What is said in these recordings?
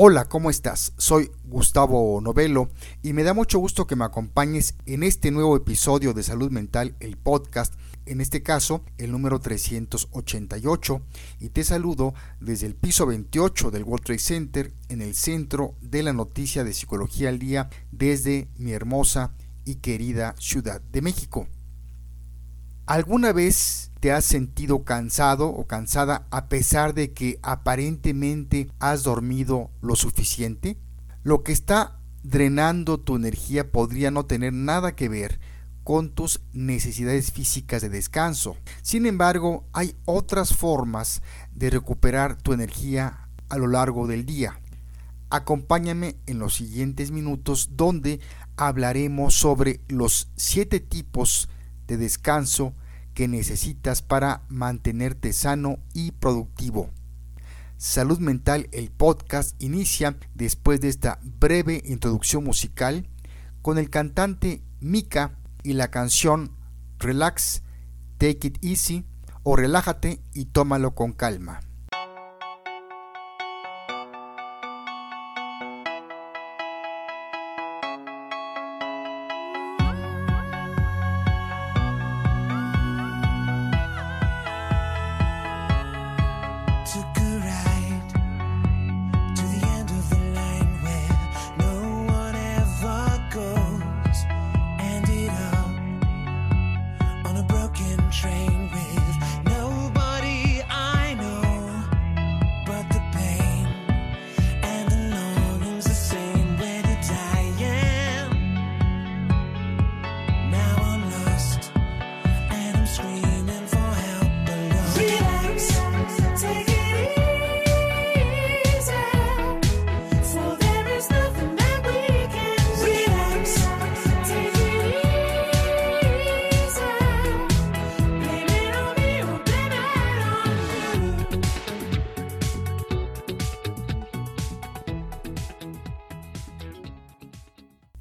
Hola, ¿cómo estás? Soy Gustavo Novelo y me da mucho gusto que me acompañes en este nuevo episodio de Salud Mental, el podcast, en este caso el número 388, y te saludo desde el piso 28 del World Trade Center en el centro de la noticia de Psicología al Día desde mi hermosa y querida Ciudad de México. ¿Alguna vez te has sentido cansado o cansada a pesar de que aparentemente has dormido lo suficiente? Lo que está drenando tu energía podría no tener nada que ver con tus necesidades físicas de descanso. Sin embargo, hay otras formas de recuperar tu energía a lo largo del día. Acompáñame en los siguientes minutos donde hablaremos sobre los siete tipos de descanso que necesitas para mantenerte sano y productivo. Salud Mental, el podcast, inicia después de esta breve introducción musical con el cantante Mika y la canción Relax, Take It Easy o Relájate y tómalo con calma.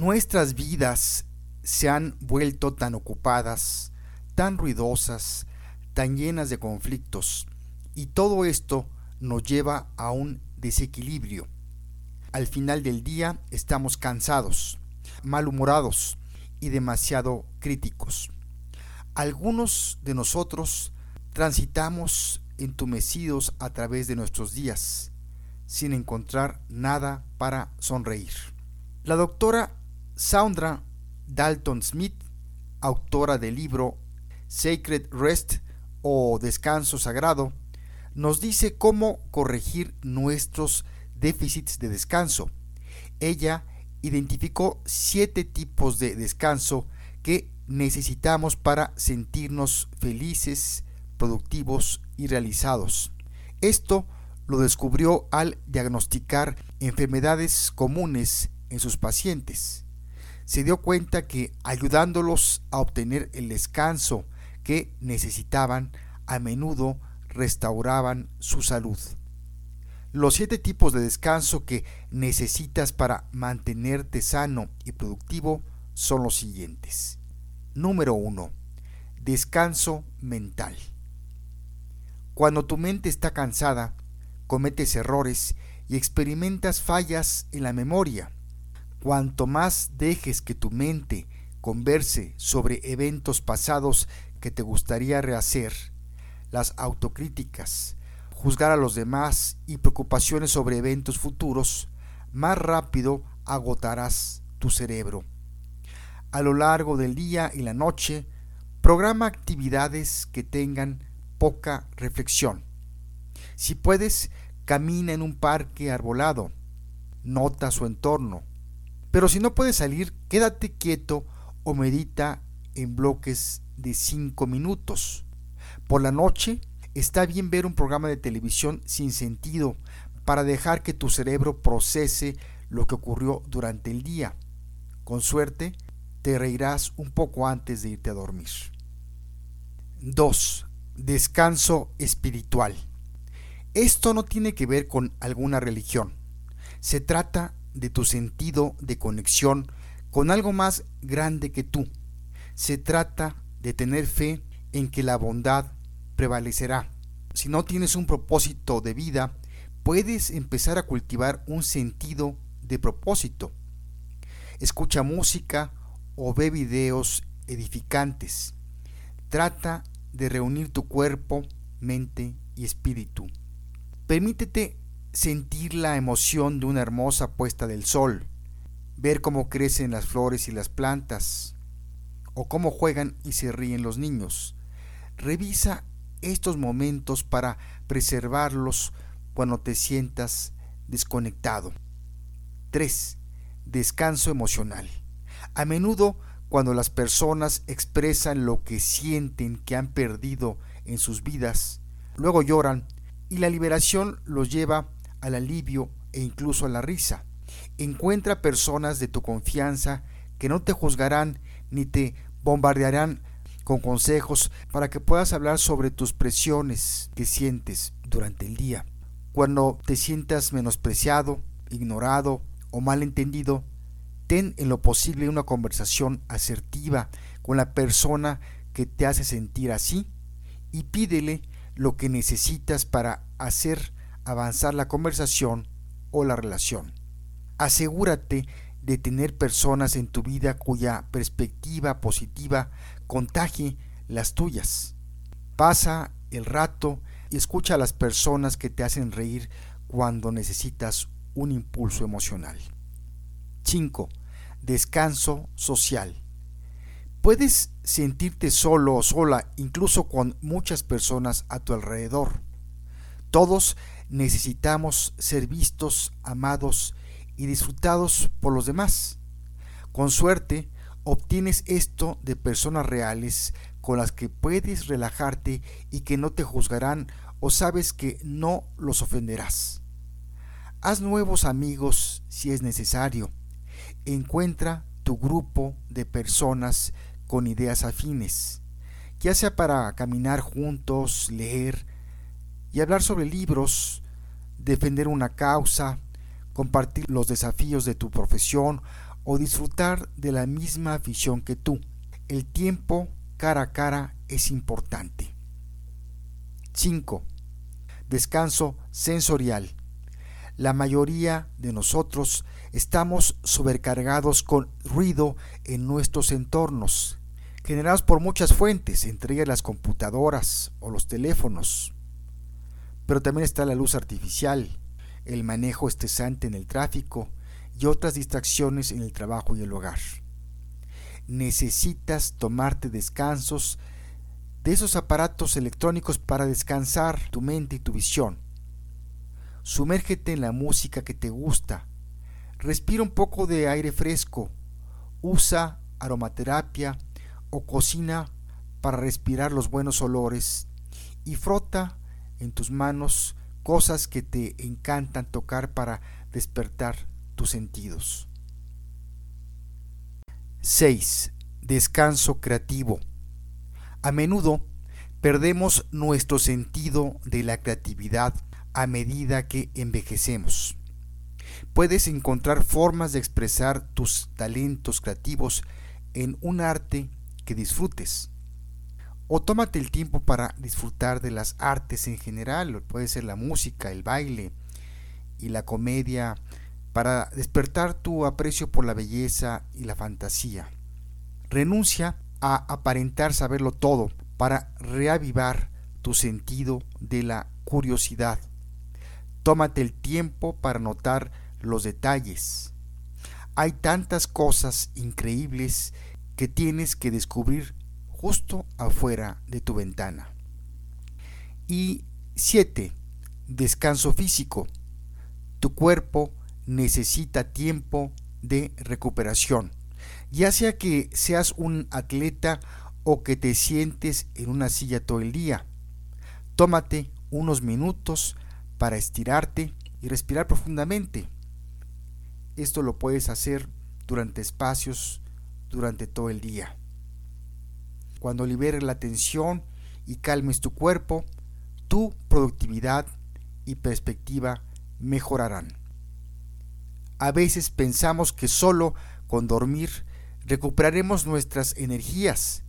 Nuestras vidas se han vuelto tan ocupadas, tan ruidosas, tan llenas de conflictos, y todo esto nos lleva a un desequilibrio. Al final del día estamos cansados, malhumorados y demasiado críticos. Algunos de nosotros transitamos entumecidos a través de nuestros días, sin encontrar nada para sonreír. La doctora Sandra Dalton Smith, autora del libro Sacred Rest o Descanso Sagrado, nos dice cómo corregir nuestros déficits de descanso. Ella identificó siete tipos de descanso que necesitamos para sentirnos felices, productivos y realizados. Esto lo descubrió al diagnosticar enfermedades comunes en sus pacientes se dio cuenta que ayudándolos a obtener el descanso que necesitaban, a menudo restauraban su salud. Los siete tipos de descanso que necesitas para mantenerte sano y productivo son los siguientes. Número 1. Descanso mental. Cuando tu mente está cansada, cometes errores y experimentas fallas en la memoria. Cuanto más dejes que tu mente converse sobre eventos pasados que te gustaría rehacer, las autocríticas, juzgar a los demás y preocupaciones sobre eventos futuros, más rápido agotarás tu cerebro. A lo largo del día y la noche, programa actividades que tengan poca reflexión. Si puedes, camina en un parque arbolado, nota su entorno, pero si no puedes salir, quédate quieto o medita en bloques de 5 minutos. Por la noche está bien ver un programa de televisión sin sentido para dejar que tu cerebro procese lo que ocurrió durante el día. Con suerte, te reirás un poco antes de irte a dormir. 2. Descanso espiritual. Esto no tiene que ver con alguna religión. Se trata de tu sentido de conexión con algo más grande que tú. Se trata de tener fe en que la bondad prevalecerá. Si no tienes un propósito de vida, puedes empezar a cultivar un sentido de propósito. Escucha música o ve videos edificantes. Trata de reunir tu cuerpo, mente y espíritu. Permítete sentir la emoción de una hermosa puesta del sol, ver cómo crecen las flores y las plantas, o cómo juegan y se ríen los niños. Revisa estos momentos para preservarlos cuando te sientas desconectado. 3. Descanso emocional. A menudo cuando las personas expresan lo que sienten que han perdido en sus vidas, luego lloran y la liberación los lleva al alivio e incluso a la risa. Encuentra personas de tu confianza que no te juzgarán ni te bombardearán con consejos para que puedas hablar sobre tus presiones que sientes durante el día. Cuando te sientas menospreciado, ignorado o malentendido, ten en lo posible una conversación asertiva con la persona que te hace sentir así y pídele lo que necesitas para hacer avanzar la conversación o la relación. Asegúrate de tener personas en tu vida cuya perspectiva positiva contagie las tuyas. Pasa el rato y escucha a las personas que te hacen reír cuando necesitas un impulso emocional. 5 descanso social. Puedes sentirte solo o sola incluso con muchas personas a tu alrededor. Todos necesitamos ser vistos, amados y disfrutados por los demás. Con suerte, obtienes esto de personas reales con las que puedes relajarte y que no te juzgarán o sabes que no los ofenderás. Haz nuevos amigos si es necesario encuentra tu grupo de personas con ideas afines, ya sea para caminar juntos, leer y hablar sobre libros, defender una causa, compartir los desafíos de tu profesión o disfrutar de la misma afición que tú. El tiempo cara a cara es importante. 5. Descanso sensorial. La mayoría de nosotros estamos sobrecargados con ruido en nuestros entornos, generados por muchas fuentes, entre ellas las computadoras o los teléfonos. Pero también está la luz artificial, el manejo estresante en el tráfico y otras distracciones en el trabajo y el hogar. Necesitas tomarte descansos de esos aparatos electrónicos para descansar tu mente y tu visión. Sumérgete en la música que te gusta, Respira un poco de aire fresco. Usa aromaterapia o cocina para respirar los buenos olores y frota en tus manos cosas que te encantan tocar para despertar tus sentidos. 6. Descanso creativo. A menudo perdemos nuestro sentido de la creatividad a medida que envejecemos puedes encontrar formas de expresar tus talentos creativos en un arte que disfrutes. O tómate el tiempo para disfrutar de las artes en general, puede ser la música, el baile y la comedia, para despertar tu aprecio por la belleza y la fantasía. Renuncia a aparentar saberlo todo para reavivar tu sentido de la curiosidad. Tómate el tiempo para notar los detalles. Hay tantas cosas increíbles que tienes que descubrir justo afuera de tu ventana. Y 7. Descanso físico. Tu cuerpo necesita tiempo de recuperación, ya sea que seas un atleta o que te sientes en una silla todo el día. Tómate unos minutos para estirarte y respirar profundamente. Esto lo puedes hacer durante espacios durante todo el día. Cuando liberes la tensión y calmes tu cuerpo, tu productividad y perspectiva mejorarán. A veces pensamos que solo con dormir recuperaremos nuestras energías,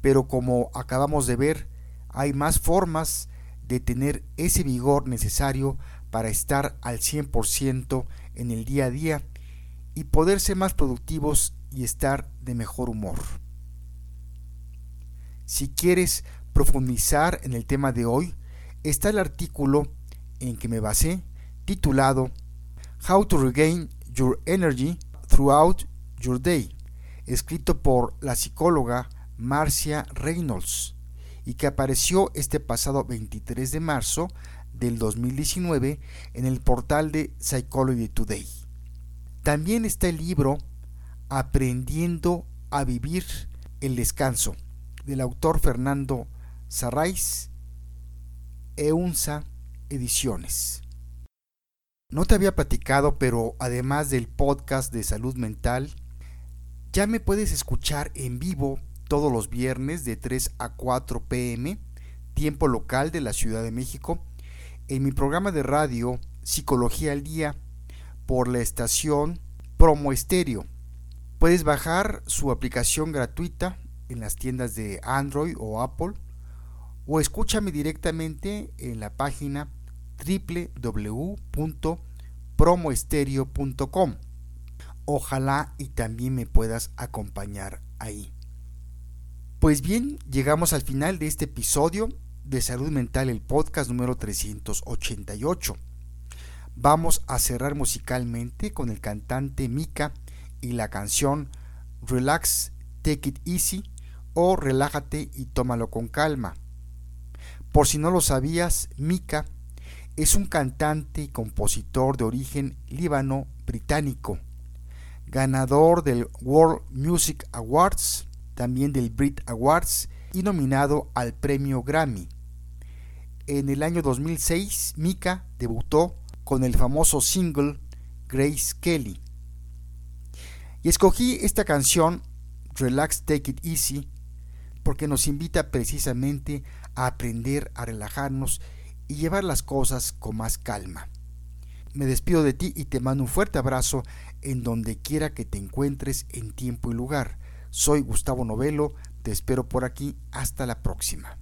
pero como acabamos de ver, hay más formas de tener ese vigor necesario para estar al 100% en el día a día y poder ser más productivos y estar de mejor humor. Si quieres profundizar en el tema de hoy, está el artículo en que me basé titulado How to Regain Your Energy Throughout Your Day, escrito por la psicóloga Marcia Reynolds y que apareció este pasado 23 de marzo del 2019 en el portal de Psychology Today. También está el libro Aprendiendo a vivir el descanso del autor Fernando Sarraiz, EUNSA Ediciones. No te había platicado, pero además del podcast de salud mental, ya me puedes escuchar en vivo todos los viernes de 3 a 4 pm, tiempo local de la Ciudad de México, en mi programa de radio Psicología al Día por la estación Promo Estéreo. Puedes bajar su aplicación gratuita en las tiendas de Android o Apple o escúchame directamente en la página www.promoestereo.com. Ojalá y también me puedas acompañar ahí. Pues bien, llegamos al final de este episodio de Salud Mental, el podcast número 388. Vamos a cerrar musicalmente con el cantante Mika y la canción Relax, Take It Easy o Relájate y tómalo con calma. Por si no lo sabías, Mika es un cantante y compositor de origen líbano-británico, ganador del World Music Awards, también del Brit Awards y nominado al premio Grammy. En el año 2006, Mika debutó con el famoso single Grace Kelly. Y escogí esta canción, Relax Take It Easy, porque nos invita precisamente a aprender a relajarnos y llevar las cosas con más calma. Me despido de ti y te mando un fuerte abrazo en donde quiera que te encuentres en tiempo y lugar. Soy Gustavo Novelo, te espero por aquí, hasta la próxima.